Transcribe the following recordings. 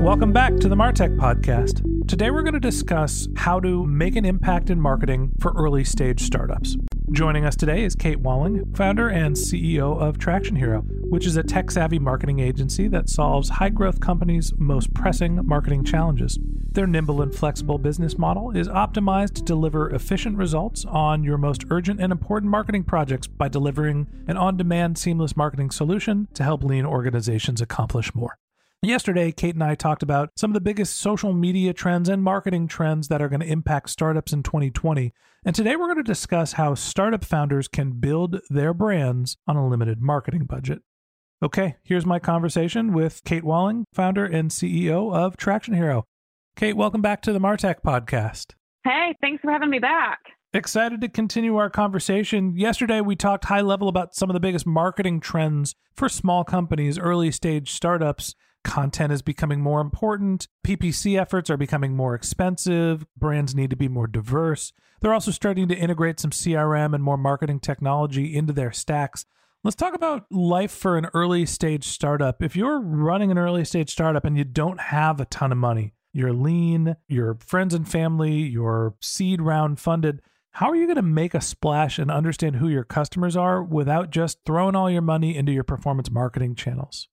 Welcome back to the Martech Podcast. Today we're going to discuss how to make an impact in marketing for early stage startups. Joining us today is Kate Walling, founder and CEO of Traction Hero, which is a tech savvy marketing agency that solves high growth companies' most pressing marketing challenges. Their nimble and flexible business model is optimized to deliver efficient results on your most urgent and important marketing projects by delivering an on demand, seamless marketing solution to help lean organizations accomplish more. Yesterday, Kate and I talked about some of the biggest social media trends and marketing trends that are going to impact startups in 2020. And today we're going to discuss how startup founders can build their brands on a limited marketing budget. Okay, here's my conversation with Kate Walling, founder and CEO of Traction Hero. Kate, welcome back to the Martech podcast. Hey, thanks for having me back. Excited to continue our conversation. Yesterday, we talked high level about some of the biggest marketing trends for small companies, early stage startups content is becoming more important. PPC efforts are becoming more expensive. Brands need to be more diverse. They're also starting to integrate some CRM and more marketing technology into their stacks. Let's talk about life for an early stage startup. If you're running an early stage startup and you don't have a ton of money, you're lean, your friends and family, your seed round funded, how are you going to make a splash and understand who your customers are without just throwing all your money into your performance marketing channels?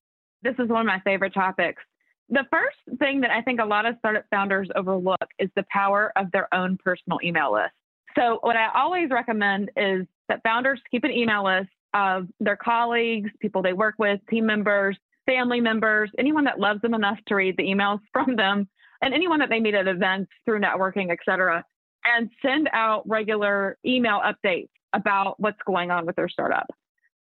This is one of my favorite topics. The first thing that I think a lot of startup founders overlook is the power of their own personal email list. So, what I always recommend is that founders keep an email list of their colleagues, people they work with, team members, family members, anyone that loves them enough to read the emails from them, and anyone that they meet at events through networking, et cetera, and send out regular email updates about what's going on with their startup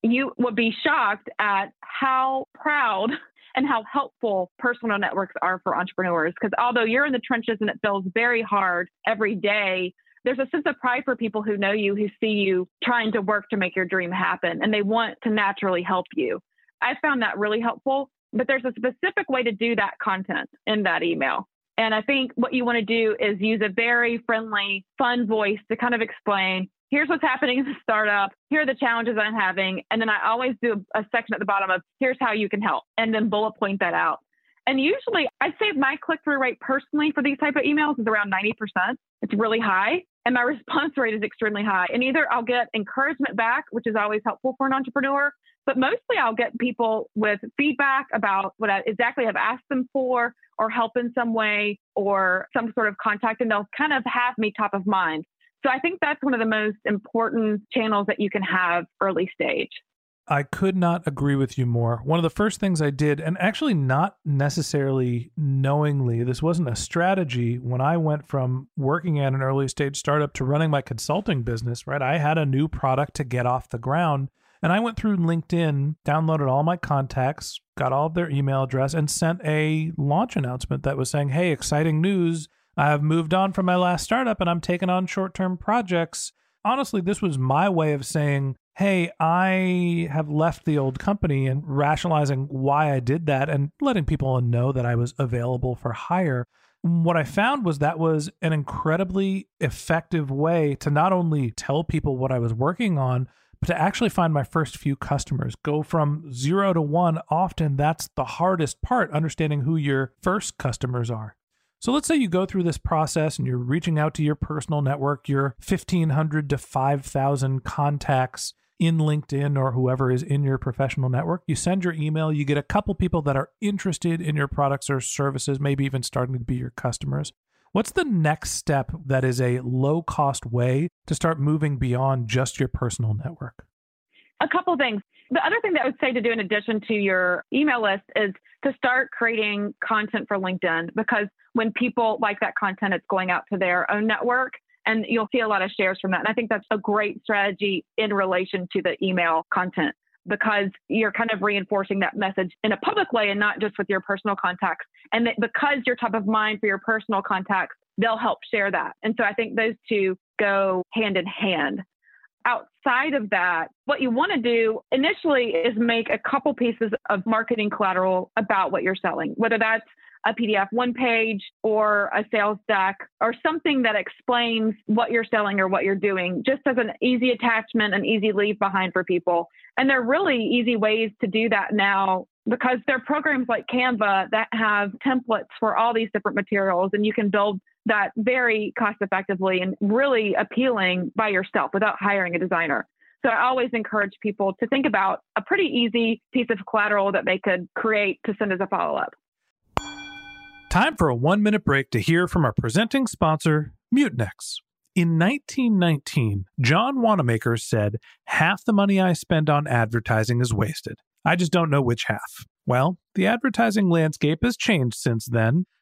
you would be shocked at how proud and how helpful personal networks are for entrepreneurs. Because although you're in the trenches and it feels very hard every day, there's a sense of pride for people who know you, who see you trying to work to make your dream happen, and they want to naturally help you. I found that really helpful, but there's a specific way to do that content in that email. And I think what you want to do is use a very friendly, fun voice to kind of explain here's what's happening in the startup. Here are the challenges I'm having. And then I always do a section at the bottom of here's how you can help and then bullet point that out. And usually I'd say my click through rate personally for these type of emails is around 90%. It's really high. And my response rate is extremely high. And either I'll get encouragement back, which is always helpful for an entrepreneur, but mostly I'll get people with feedback about what I exactly have asked them for or help in some way or some sort of contact. And they'll kind of have me top of mind. So I think that's one of the most important channels that you can have early stage. I could not agree with you more. One of the first things I did, and actually not necessarily knowingly, this wasn't a strategy when I went from working at an early stage startup to running my consulting business, right? I had a new product to get off the ground. And I went through LinkedIn, downloaded all my contacts, got all of their email address, and sent a launch announcement that was saying, Hey, exciting news. I've moved on from my last startup and I'm taking on short term projects. Honestly, this was my way of saying, hey, I have left the old company and rationalizing why I did that and letting people know that I was available for hire. What I found was that was an incredibly effective way to not only tell people what I was working on, but to actually find my first few customers. Go from zero to one. Often that's the hardest part, understanding who your first customers are. So let's say you go through this process and you're reaching out to your personal network, your 1500 to 5000 contacts in LinkedIn or whoever is in your professional network. You send your email, you get a couple people that are interested in your products or services, maybe even starting to be your customers. What's the next step that is a low cost way to start moving beyond just your personal network? A couple things. The other thing that I would say to do in addition to your email list is to start creating content for LinkedIn because when people like that content, it's going out to their own network and you'll see a lot of shares from that. And I think that's a great strategy in relation to the email content because you're kind of reinforcing that message in a public way and not just with your personal contacts. And because you're top of mind for your personal contacts, they'll help share that. And so I think those two go hand in hand. Outside of that, what you want to do initially is make a couple pieces of marketing collateral about what you're selling, whether that's a PDF one page or a sales deck or something that explains what you're selling or what you're doing, just as an easy attachment, an easy leave behind for people. And there are really easy ways to do that now because there are programs like Canva that have templates for all these different materials, and you can build that very cost effectively and really appealing by yourself without hiring a designer. So I always encourage people to think about a pretty easy piece of collateral that they could create to send as a follow up. Time for a one minute break to hear from our presenting sponsor, Mutinex. In 1919, John Wanamaker said, Half the money I spend on advertising is wasted. I just don't know which half. Well, the advertising landscape has changed since then,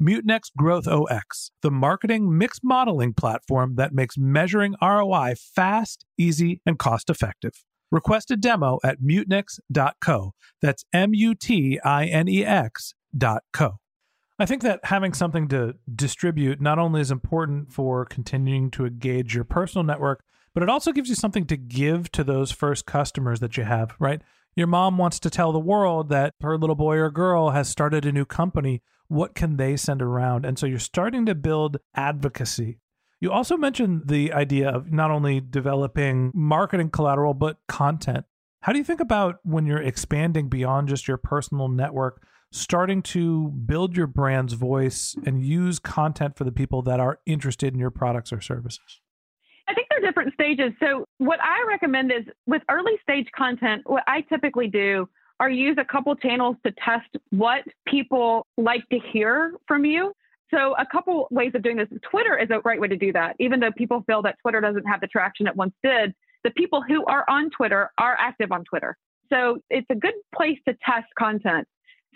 Mutinex GrowthOS, the marketing mix modeling platform that makes measuring ROI fast, easy, and cost effective. Request a demo at mutinex.co. That's M U T I N E X.co. I think that having something to distribute not only is important for continuing to engage your personal network, but it also gives you something to give to those first customers that you have, right? Your mom wants to tell the world that her little boy or girl has started a new company. What can they send around? And so you're starting to build advocacy. You also mentioned the idea of not only developing marketing collateral, but content. How do you think about when you're expanding beyond just your personal network? starting to build your brand's voice and use content for the people that are interested in your products or services? I think there are different stages. So, what I recommend is with early stage content, what I typically do are use a couple channels to test what people like to hear from you. So, a couple ways of doing this. Twitter is a great way to do that. Even though people feel that Twitter doesn't have the traction it once did, the people who are on Twitter are active on Twitter. So, it's a good place to test content.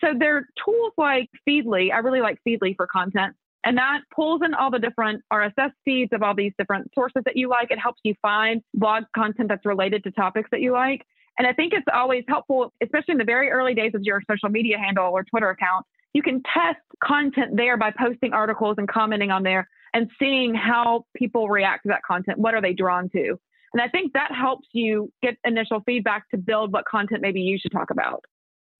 So there are tools like Feedly. I really like Feedly for content. And that pulls in all the different RSS feeds of all these different sources that you like. It helps you find blog content that's related to topics that you like. And I think it's always helpful, especially in the very early days of your social media handle or Twitter account. You can test content there by posting articles and commenting on there and seeing how people react to that content. What are they drawn to? And I think that helps you get initial feedback to build what content maybe you should talk about.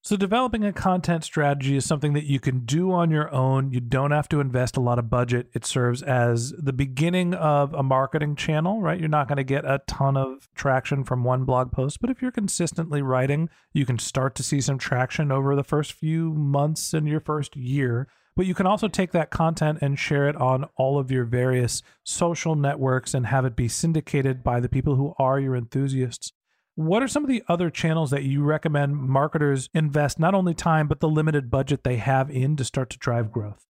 So, developing a content strategy is something that you can do on your own. You don't have to invest a lot of budget. It serves as the beginning of a marketing channel, right? You're not going to get a ton of traction from one blog post, but if you're consistently writing, you can start to see some traction over the first few months and your first year. But you can also take that content and share it on all of your various social networks and have it be syndicated by the people who are your enthusiasts. What are some of the other channels that you recommend marketers invest not only time, but the limited budget they have in to start to drive growth?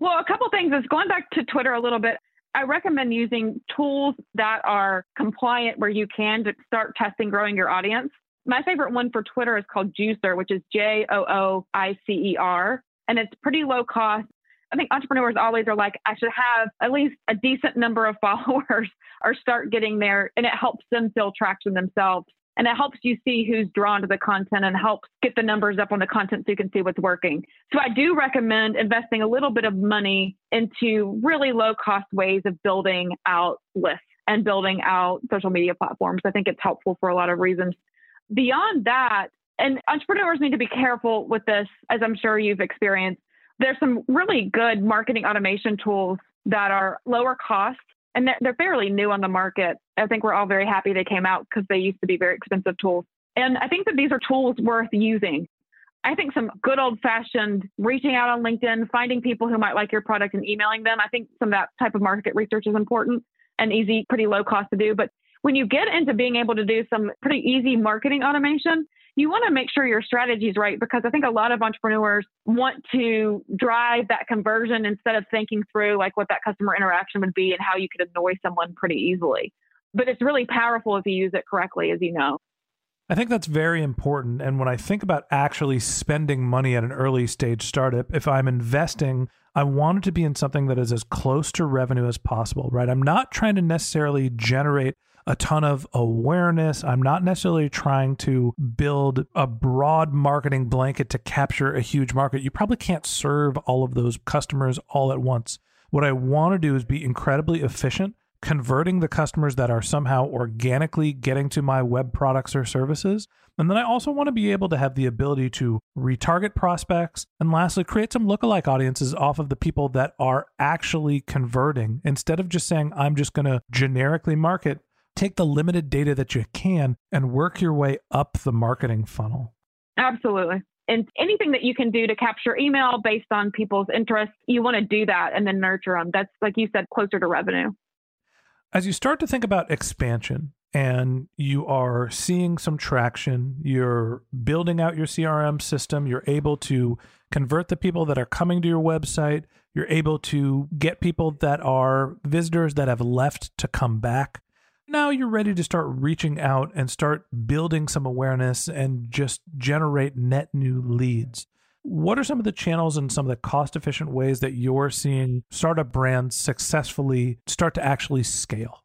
Well, a couple things is going back to Twitter a little bit. I recommend using tools that are compliant where you can to start testing growing your audience. My favorite one for Twitter is called Jooicer, which is J O O I C E R, and it's pretty low cost. I think entrepreneurs always are like, I should have at least a decent number of followers or start getting there, and it helps them feel traction themselves and it helps you see who's drawn to the content and helps get the numbers up on the content so you can see what's working. So I do recommend investing a little bit of money into really low cost ways of building out lists and building out social media platforms. I think it's helpful for a lot of reasons. Beyond that, and entrepreneurs need to be careful with this, as I'm sure you've experienced. There's some really good marketing automation tools that are lower cost and they're, they're fairly new on the market. I think we're all very happy they came out because they used to be very expensive tools. And I think that these are tools worth using. I think some good old fashioned reaching out on LinkedIn, finding people who might like your product and emailing them. I think some of that type of market research is important and easy, pretty low cost to do. But when you get into being able to do some pretty easy marketing automation, you want to make sure your strategy is right because I think a lot of entrepreneurs want to drive that conversion instead of thinking through like what that customer interaction would be and how you could annoy someone pretty easily. But it's really powerful if you use it correctly, as you know. I think that's very important. And when I think about actually spending money at an early stage startup, if I'm investing, I want it to be in something that is as close to revenue as possible, right? I'm not trying to necessarily generate a ton of awareness. I'm not necessarily trying to build a broad marketing blanket to capture a huge market. You probably can't serve all of those customers all at once. What I want to do is be incredibly efficient, converting the customers that are somehow organically getting to my web products or services. And then I also want to be able to have the ability to retarget prospects. And lastly, create some lookalike audiences off of the people that are actually converting instead of just saying, I'm just going to generically market take the limited data that you can and work your way up the marketing funnel. Absolutely. And anything that you can do to capture email based on people's interests, you want to do that and then nurture them. That's, like you said, closer to revenue. As you start to think about expansion and you are seeing some traction, you're building out your CRM system, you're able to convert the people that are coming to your website, you're able to get people that are visitors that have left to come back now you're ready to start reaching out and start building some awareness and just generate net new leads. What are some of the channels and some of the cost efficient ways that you're seeing startup brands successfully start to actually scale?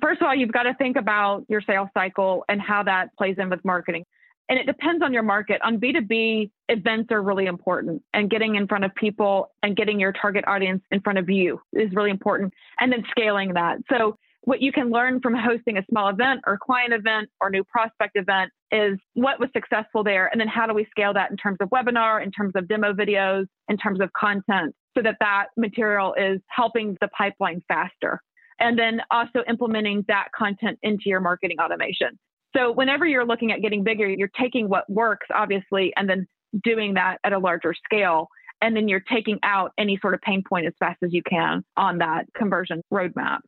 First of all, you've got to think about your sales cycle and how that plays in with marketing. And it depends on your market. On B2B, events are really important, and getting in front of people and getting your target audience in front of you is really important, and then scaling that. So what you can learn from hosting a small event or client event or new prospect event is what was successful there and then how do we scale that in terms of webinar in terms of demo videos in terms of content so that that material is helping the pipeline faster. And then also implementing that content into your marketing automation. So whenever you're looking at getting bigger you're taking what works obviously and then doing that at a larger scale. And then you're taking out any sort of pain point as fast as you can on that conversion roadmap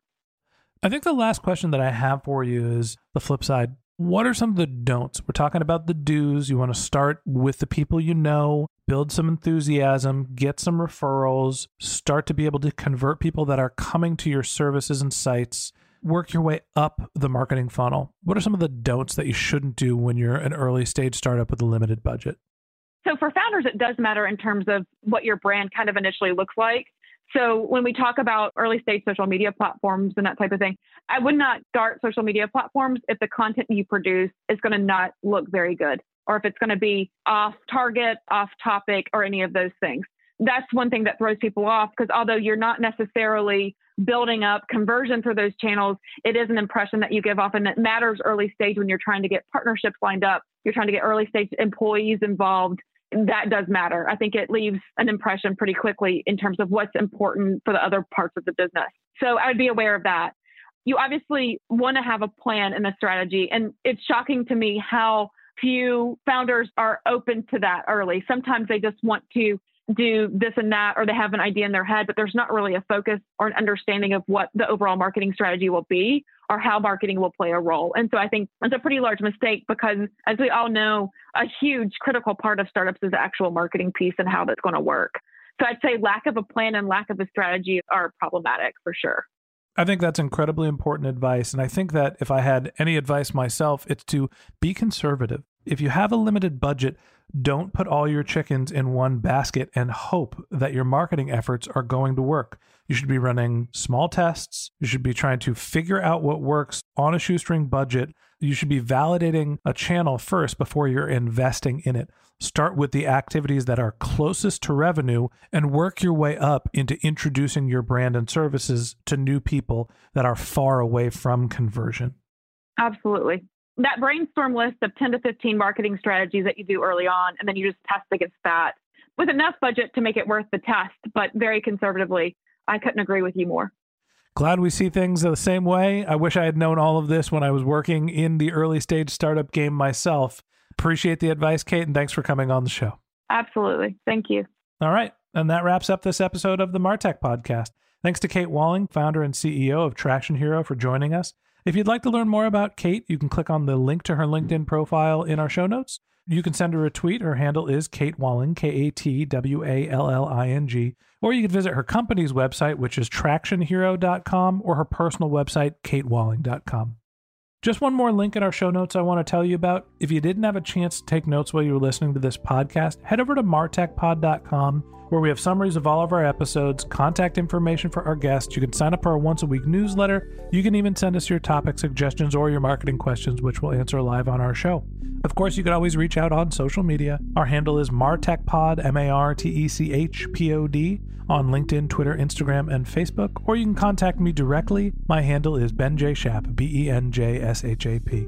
I think the last question that I have for you is the flip side. What are some of the don'ts? We're talking about the do's. You want to start with the people you know, build some enthusiasm, get some referrals, start to be able to convert people that are coming to your services and sites, work your way up the marketing funnel. What are some of the don'ts that you shouldn't do when you're an early stage startup with a limited budget? So, for founders, it does matter in terms of what your brand kind of initially looks like. So when we talk about early stage social media platforms and that type of thing, I would not start social media platforms if the content you produce is going to not look very good or if it's going to be off target, off topic, or any of those things. that's one thing that throws people off because although you're not necessarily building up conversion for those channels, it is an impression that you give off and it matters early stage when you're trying to get partnerships lined up, you're trying to get early stage employees involved. That does matter. I think it leaves an impression pretty quickly in terms of what's important for the other parts of the business. So I would be aware of that. You obviously want to have a plan and a strategy. And it's shocking to me how few founders are open to that early. Sometimes they just want to do this and that, or they have an idea in their head, but there's not really a focus or an understanding of what the overall marketing strategy will be or how marketing will play a role. And so I think it's a pretty large mistake because, as we all know, a huge critical part of startups is the actual marketing piece and how that's going to work. So I'd say lack of a plan and lack of a strategy are problematic for sure. I think that's incredibly important advice. And I think that if I had any advice myself, it's to be conservative. If you have a limited budget, don't put all your chickens in one basket and hope that your marketing efforts are going to work. You should be running small tests. You should be trying to figure out what works on a shoestring budget. You should be validating a channel first before you're investing in it. Start with the activities that are closest to revenue and work your way up into introducing your brand and services to new people that are far away from conversion. Absolutely that brainstorm list of 10 to 15 marketing strategies that you do early on, and then you just test against that with enough budget to make it worth the test, but very conservatively. I couldn't agree with you more. Glad we see things the same way. I wish I had known all of this when I was working in the early stage startup game myself. Appreciate the advice, Kate, and thanks for coming on the show. Absolutely. Thank you. All right. And that wraps up this episode of the Martech podcast. Thanks to Kate Walling, founder and CEO of Traction Hero, for joining us. If you'd like to learn more about Kate, you can click on the link to her LinkedIn profile in our show notes. You can send her a tweet. Her handle is Kate Walling, K A T W A L L I N G. Or you can visit her company's website, which is tractionhero.com, or her personal website, katewalling.com. Just one more link in our show notes I want to tell you about. If you didn't have a chance to take notes while you were listening to this podcast, head over to martechpod.com where we have summaries of all of our episodes, contact information for our guests. You can sign up for our once a week newsletter. You can even send us your topic suggestions or your marketing questions, which we'll answer live on our show. Of course, you can always reach out on social media. Our handle is MartechPod, M A R T E C H P O D, on LinkedIn, Twitter, Instagram, and Facebook, or you can contact me directly. My handle is Ben J. Shap, B E N J S H A P.